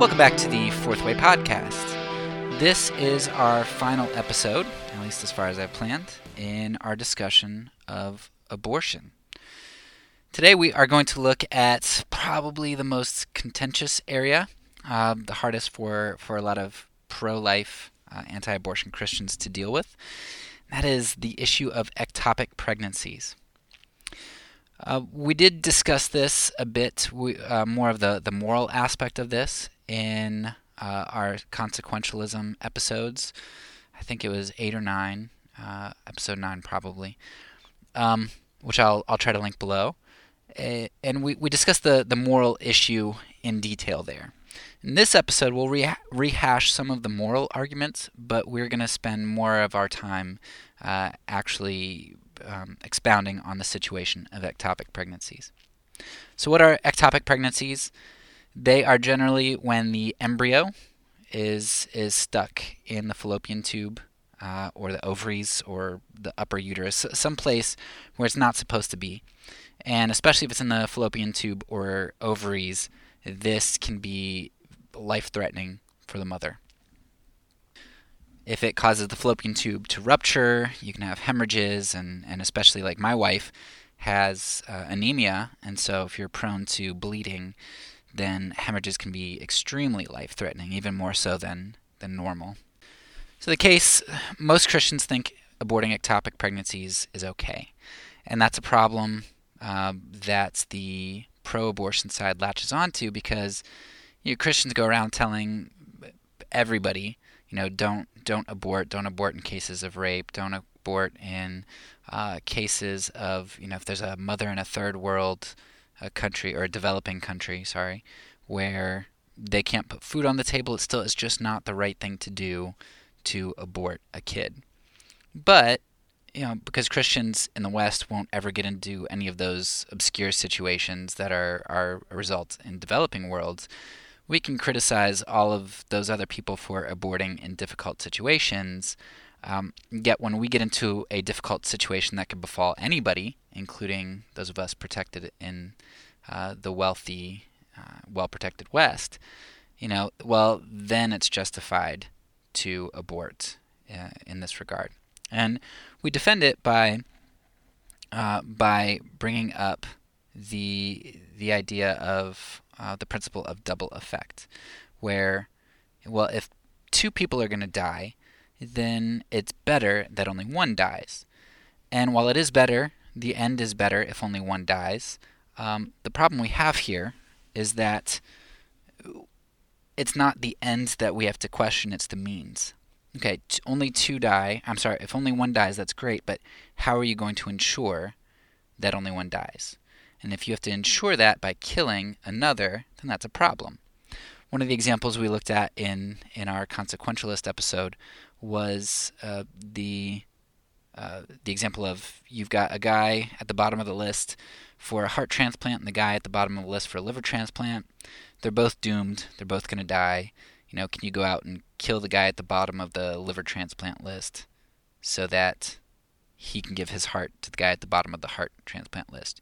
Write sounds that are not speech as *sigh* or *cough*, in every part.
Welcome back to the Fourth Way Podcast. This is our final episode, at least as far as I've planned, in our discussion of abortion. Today we are going to look at probably the most contentious area, uh, the hardest for, for a lot of pro life, uh, anti abortion Christians to deal with. That is the issue of ectopic pregnancies. Uh, we did discuss this a bit, we, uh, more of the, the moral aspect of this in uh, our consequentialism episodes. I think it was eight or nine, uh, episode nine probably, um, which I'll, I'll try to link below. and we, we discussed the, the moral issue in detail there. In this episode, we'll re- rehash some of the moral arguments, but we're going to spend more of our time uh, actually um, expounding on the situation of ectopic pregnancies. So, what are ectopic pregnancies? They are generally when the embryo is is stuck in the fallopian tube uh, or the ovaries or the upper uterus, some place where it's not supposed to be. And especially if it's in the fallopian tube or ovaries, this can be life threatening for the mother. If it causes the fallopian tube to rupture, you can have hemorrhages, and, and especially like my wife has uh, anemia, and so if you're prone to bleeding, then hemorrhages can be extremely life threatening, even more so than, than normal. So, the case most Christians think aborting ectopic pregnancies is okay. And that's a problem uh, that the pro abortion side latches onto because you know, Christians go around telling everybody, you know, don't don't abort, don't abort in cases of rape, don't abort in uh, cases of, you know, if there's a mother in a third world a country or a developing country, sorry, where they can't put food on the table, it still is just not the right thing to do to abort a kid. But you know, because Christians in the West won't ever get into any of those obscure situations that are, are a result in developing worlds, we can criticize all of those other people for aborting in difficult situations. Um, yet when we get into a difficult situation that could befall anybody, including those of us protected in uh, the wealthy, uh, well protected West, you know, well, then it's justified to abort uh, in this regard. And we defend it by uh, by bringing up the the idea of uh, the principle of double effect, where, well, if two people are going to die, then it's better that only one dies. And while it is better, the end is better if only one dies. Um, the problem we have here is that it's not the end that we have to question, it's the means. Okay, t- only two die. I'm sorry, if only one dies, that's great, but how are you going to ensure that only one dies? And if you have to ensure that by killing another, then that's a problem. One of the examples we looked at in, in our consequentialist episode was uh, the uh, the example of you've got a guy at the bottom of the list for a heart transplant and the guy at the bottom of the list for a liver transplant. They're both doomed. They're both going to die. You know, can you go out and kill the guy at the bottom of the liver transplant list so that he can give his heart to the guy at the bottom of the heart transplant list?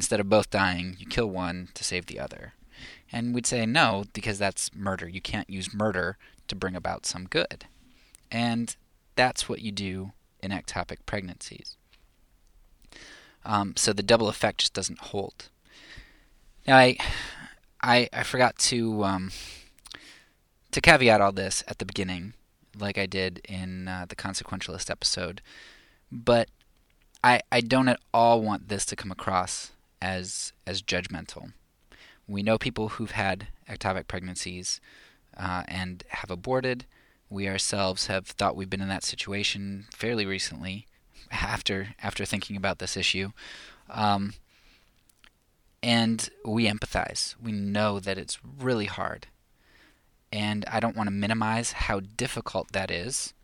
Instead of both dying, you kill one to save the other. And we'd say no, because that's murder. You can't use murder to bring about some good. And that's what you do in ectopic pregnancies. Um, so the double effect just doesn't hold. Now, I, I, I forgot to um, to caveat all this at the beginning, like I did in uh, the consequentialist episode, but I I don't at all want this to come across as as judgmental. We know people who've had ectopic pregnancies uh, and have aborted. We ourselves have thought we've been in that situation fairly recently, *laughs* after after thinking about this issue, um, and we empathize. We know that it's really hard, and I don't want to minimize how difficult that is.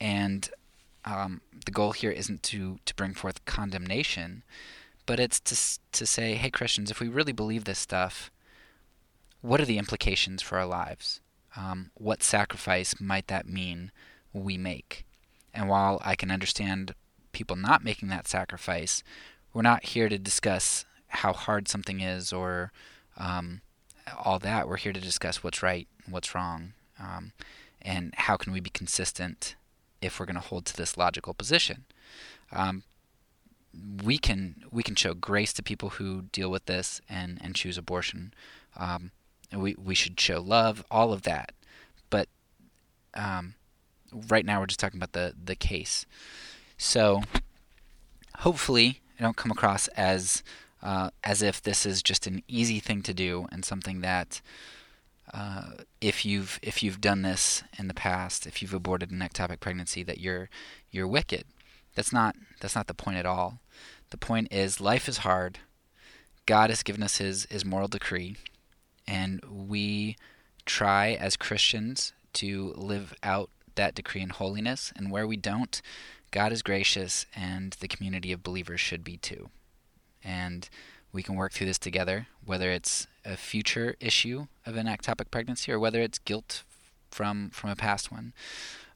And um, the goal here isn't to to bring forth condemnation, but it's to to say, hey Christians, if we really believe this stuff, what are the implications for our lives? Um, what sacrifice might that mean we make? And while I can understand people not making that sacrifice, we're not here to discuss how hard something is or um, all that. We're here to discuss what's right, what's wrong, um, and how can we be consistent if we're going to hold to this logical position. Um, we can we can show grace to people who deal with this and, and choose abortion. Um, we we should show love, all of that. But um, right now we're just talking about the the case. So hopefully I don't come across as uh, as if this is just an easy thing to do and something that uh, if you've if you've done this in the past, if you've aborted an ectopic pregnancy, that you're you're wicked. That's not that's not the point at all. The point is life is hard. God has given us his his moral decree and we try as Christians to live out that decree in holiness and where we don't, God is gracious and the community of believers should be too. And we can work through this together, whether it's a future issue of an ectopic pregnancy or whether it's guilt from from a past one.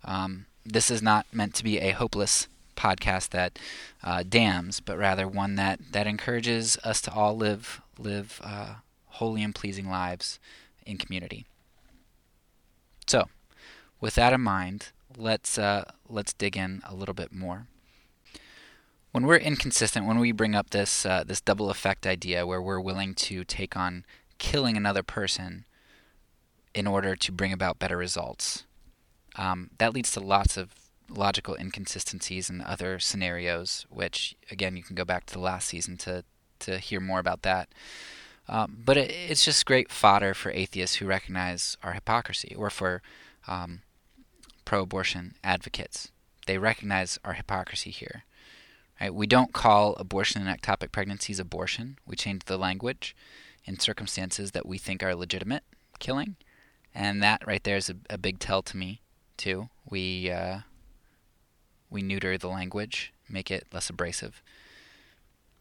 Um, this is not meant to be a hopeless podcast that uh, damns, but rather one that, that encourages us to all live live uh, holy and pleasing lives in community. So, with that in mind, let's uh, let's dig in a little bit more. When we're inconsistent, when we bring up this uh, this double effect idea, where we're willing to take on killing another person in order to bring about better results, um, that leads to lots of logical inconsistencies in other scenarios, which again you can go back to the last season to to hear more about that. Um, but it, it's just great fodder for atheists who recognize our hypocrisy, or for um, pro-abortion advocates. They recognize our hypocrisy here. Right? We don't call abortion and ectopic pregnancies abortion. We change the language in circumstances that we think are legitimate killing, and that right there is a, a big tell to me too. We uh, we neuter the language, make it less abrasive.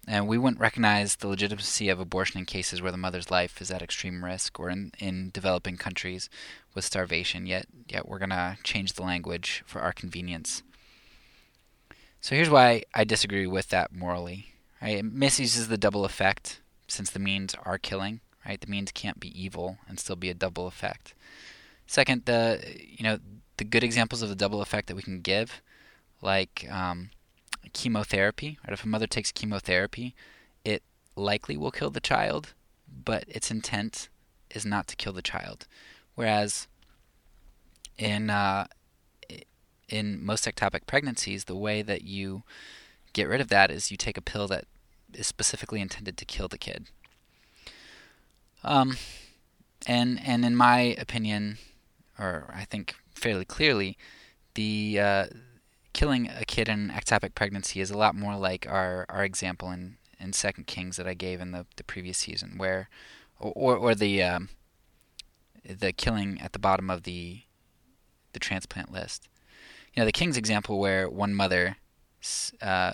And we wouldn't recognize the legitimacy of abortion in cases where the mother's life is at extreme risk or in, in developing countries with starvation, yet, yet we're going to change the language for our convenience. So here's why I disagree with that morally. Right? It misuses the double effect since the means are killing. Right? The means can't be evil and still be a double effect. Second, the you know the good examples of the double effect that we can give, like um, chemotherapy. Right? If a mother takes chemotherapy, it likely will kill the child, but its intent is not to kill the child. Whereas in uh, in most ectopic pregnancies, the way that you get rid of that is you take a pill that is specifically intended to kill the kid. Um, and and in my opinion, or I think fairly clearly, the uh, killing a kid in ectopic pregnancy is a lot more like our, our example in, in Second Kings that I gave in the, the previous season, where or or the um, the killing at the bottom of the the transplant list. You know, the King's example where one mother, uh,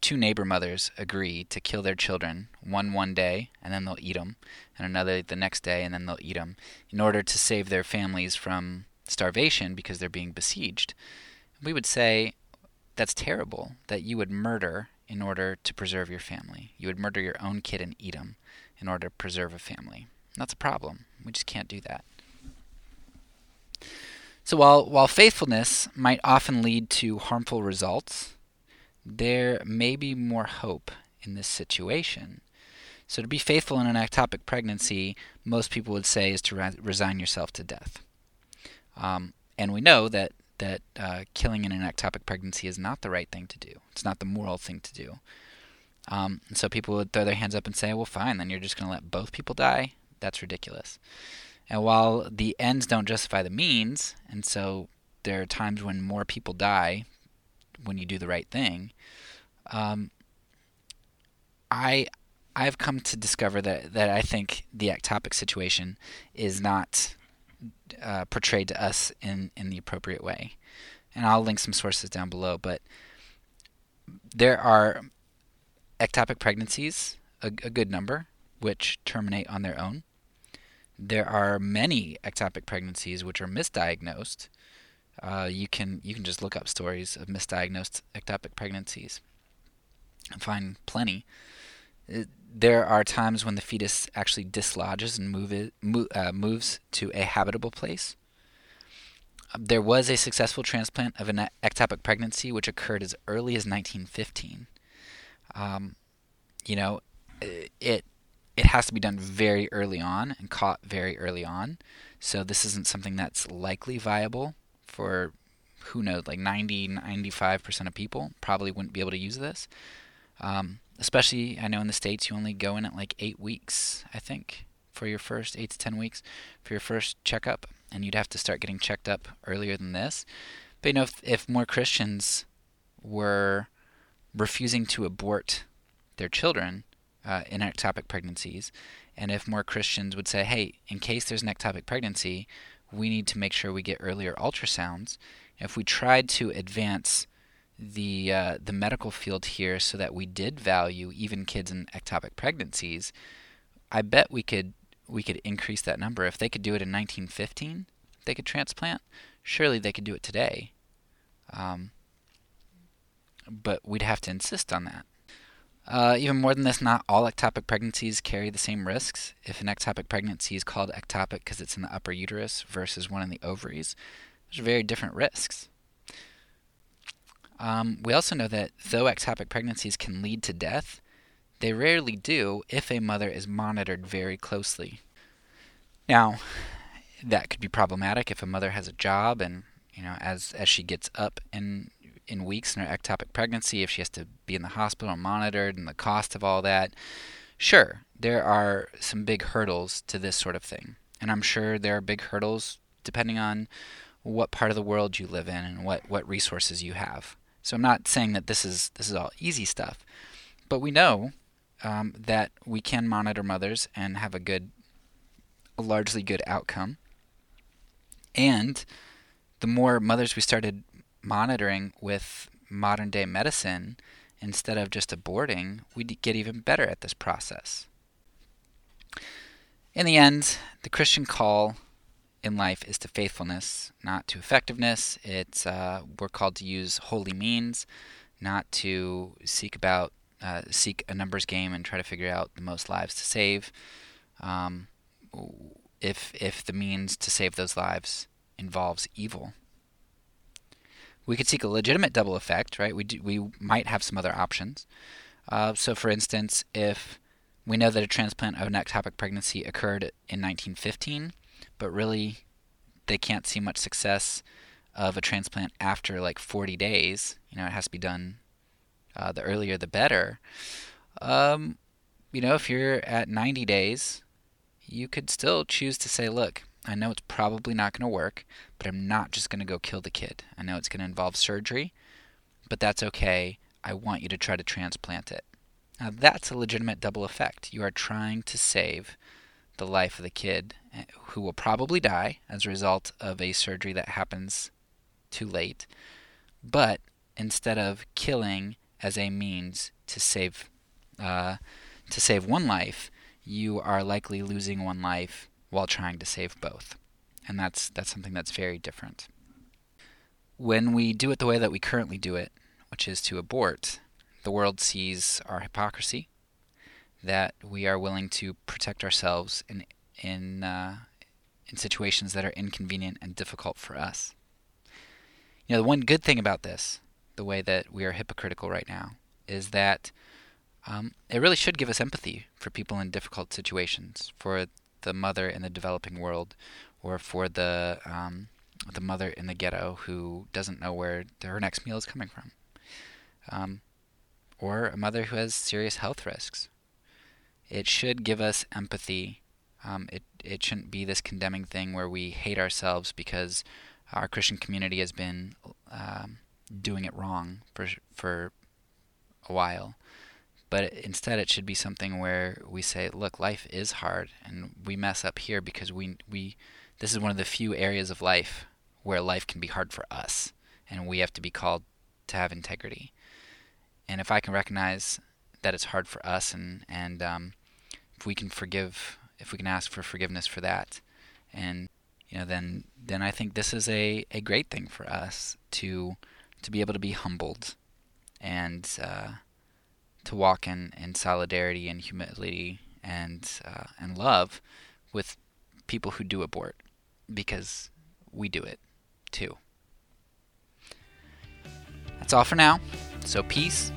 two neighbor mothers agree to kill their children, one one day and then they'll eat them, and another the next day and then they'll eat them, in order to save their families from starvation because they're being besieged. We would say that's terrible that you would murder in order to preserve your family. You would murder your own kid and eat him in order to preserve a family. That's a problem. We just can't do that. So while while faithfulness might often lead to harmful results, there may be more hope in this situation. So to be faithful in an ectopic pregnancy, most people would say is to re- resign yourself to death. Um, and we know that that uh, killing in an ectopic pregnancy is not the right thing to do. It's not the moral thing to do. Um, so people would throw their hands up and say, well, fine, then you're just going to let both people die? That's ridiculous. And while the ends don't justify the means, and so there are times when more people die when you do the right thing, um, I I've come to discover that that I think the ectopic situation is not uh, portrayed to us in, in the appropriate way. And I'll link some sources down below, but there are ectopic pregnancies, a, a good number, which terminate on their own. There are many ectopic pregnancies which are misdiagnosed. Uh, you can you can just look up stories of misdiagnosed ectopic pregnancies. And find plenty. It, there are times when the fetus actually dislodges and move it, mo- uh, moves to a habitable place. There was a successful transplant of an ectopic pregnancy, which occurred as early as 1915. Um, you know, it it has to be done very early on and caught very early on. So this isn't something that's likely viable for who knows, like 90, 95% of people probably wouldn't be able to use this. Um, especially, I know in the States, you only go in at like eight weeks, I think, for your first eight to 10 weeks for your first checkup. And you'd have to start getting checked up earlier than this. But you know, if, if more Christians were refusing to abort their children uh, in ectopic pregnancies, and if more Christians would say, hey, in case there's an ectopic pregnancy, we need to make sure we get earlier ultrasounds. If we tried to advance the uh, the medical field here so that we did value even kids in ectopic pregnancies, I bet we could we could increase that number. If they could do it in 1915, they could transplant. Surely they could do it today. Um, but we'd have to insist on that. Uh, even more than this, not all ectopic pregnancies carry the same risks. If an ectopic pregnancy is called ectopic because it's in the upper uterus versus one in the ovaries, there's very different risks. Um, we also know that though ectopic pregnancies can lead to death, they rarely do if a mother is monitored very closely. Now, that could be problematic if a mother has a job and you know as as she gets up in in weeks in her ectopic pregnancy, if she has to be in the hospital and monitored, and the cost of all that. Sure, there are some big hurdles to this sort of thing, and I'm sure there are big hurdles depending on what part of the world you live in and what, what resources you have. So I'm not saying that this is this is all easy stuff, but we know um, that we can monitor mothers and have a good, a largely good outcome. And the more mothers we started monitoring with modern day medicine instead of just aborting, we get even better at this process. In the end, the Christian call in life is to faithfulness, not to effectiveness. It's uh, we're called to use holy means, not to seek about uh, seek a numbers game and try to figure out the most lives to save. Um, if if the means to save those lives involves evil, we could seek a legitimate double effect, right? We do, we might have some other options. Uh, so, for instance, if we know that a transplant of an ectopic pregnancy occurred in 1915, but really they can't see much success of a transplant after like 40 days. You know, it has to be done uh, the earlier the better. Um, you know, if you're at 90 days, you could still choose to say, look, I know it's probably not going to work, but I'm not just going to go kill the kid. I know it's going to involve surgery, but that's okay. I want you to try to transplant it. Now, that's a legitimate double effect. You are trying to save the life of the kid eh, who will probably die as a result of a surgery that happens too late. But instead of killing as a means to save uh, to save one life, you are likely losing one life while trying to save both. And that's that's something that's very different. When we do it the way that we currently do it, which is to abort, the world sees our hypocrisy that we are willing to protect ourselves in in uh, in situations that are inconvenient and difficult for us. You know, the one good thing about this, the way that we are hypocritical right now, is that um, it really should give us empathy for people in difficult situations, for the mother in the developing world, or for the um, the mother in the ghetto who doesn't know where her next meal is coming from, um, or a mother who has serious health risks, it should give us empathy. Um, it it shouldn't be this condemning thing where we hate ourselves because our Christian community has been um, doing it wrong for for a while. But instead, it should be something where we say, "Look, life is hard, and we mess up here because we we this is one of the few areas of life where life can be hard for us, and we have to be called to have integrity." And if I can recognize that it's hard for us, and and um, if we can forgive, if we can ask for forgiveness for that, and you know, then then I think this is a, a great thing for us to to be able to be humbled and uh, to walk in, in solidarity and humility and uh, and love with people who do abort because we do it too. That's all for now. So peace,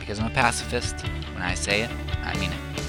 because I'm a pacifist. When I say it, I mean it.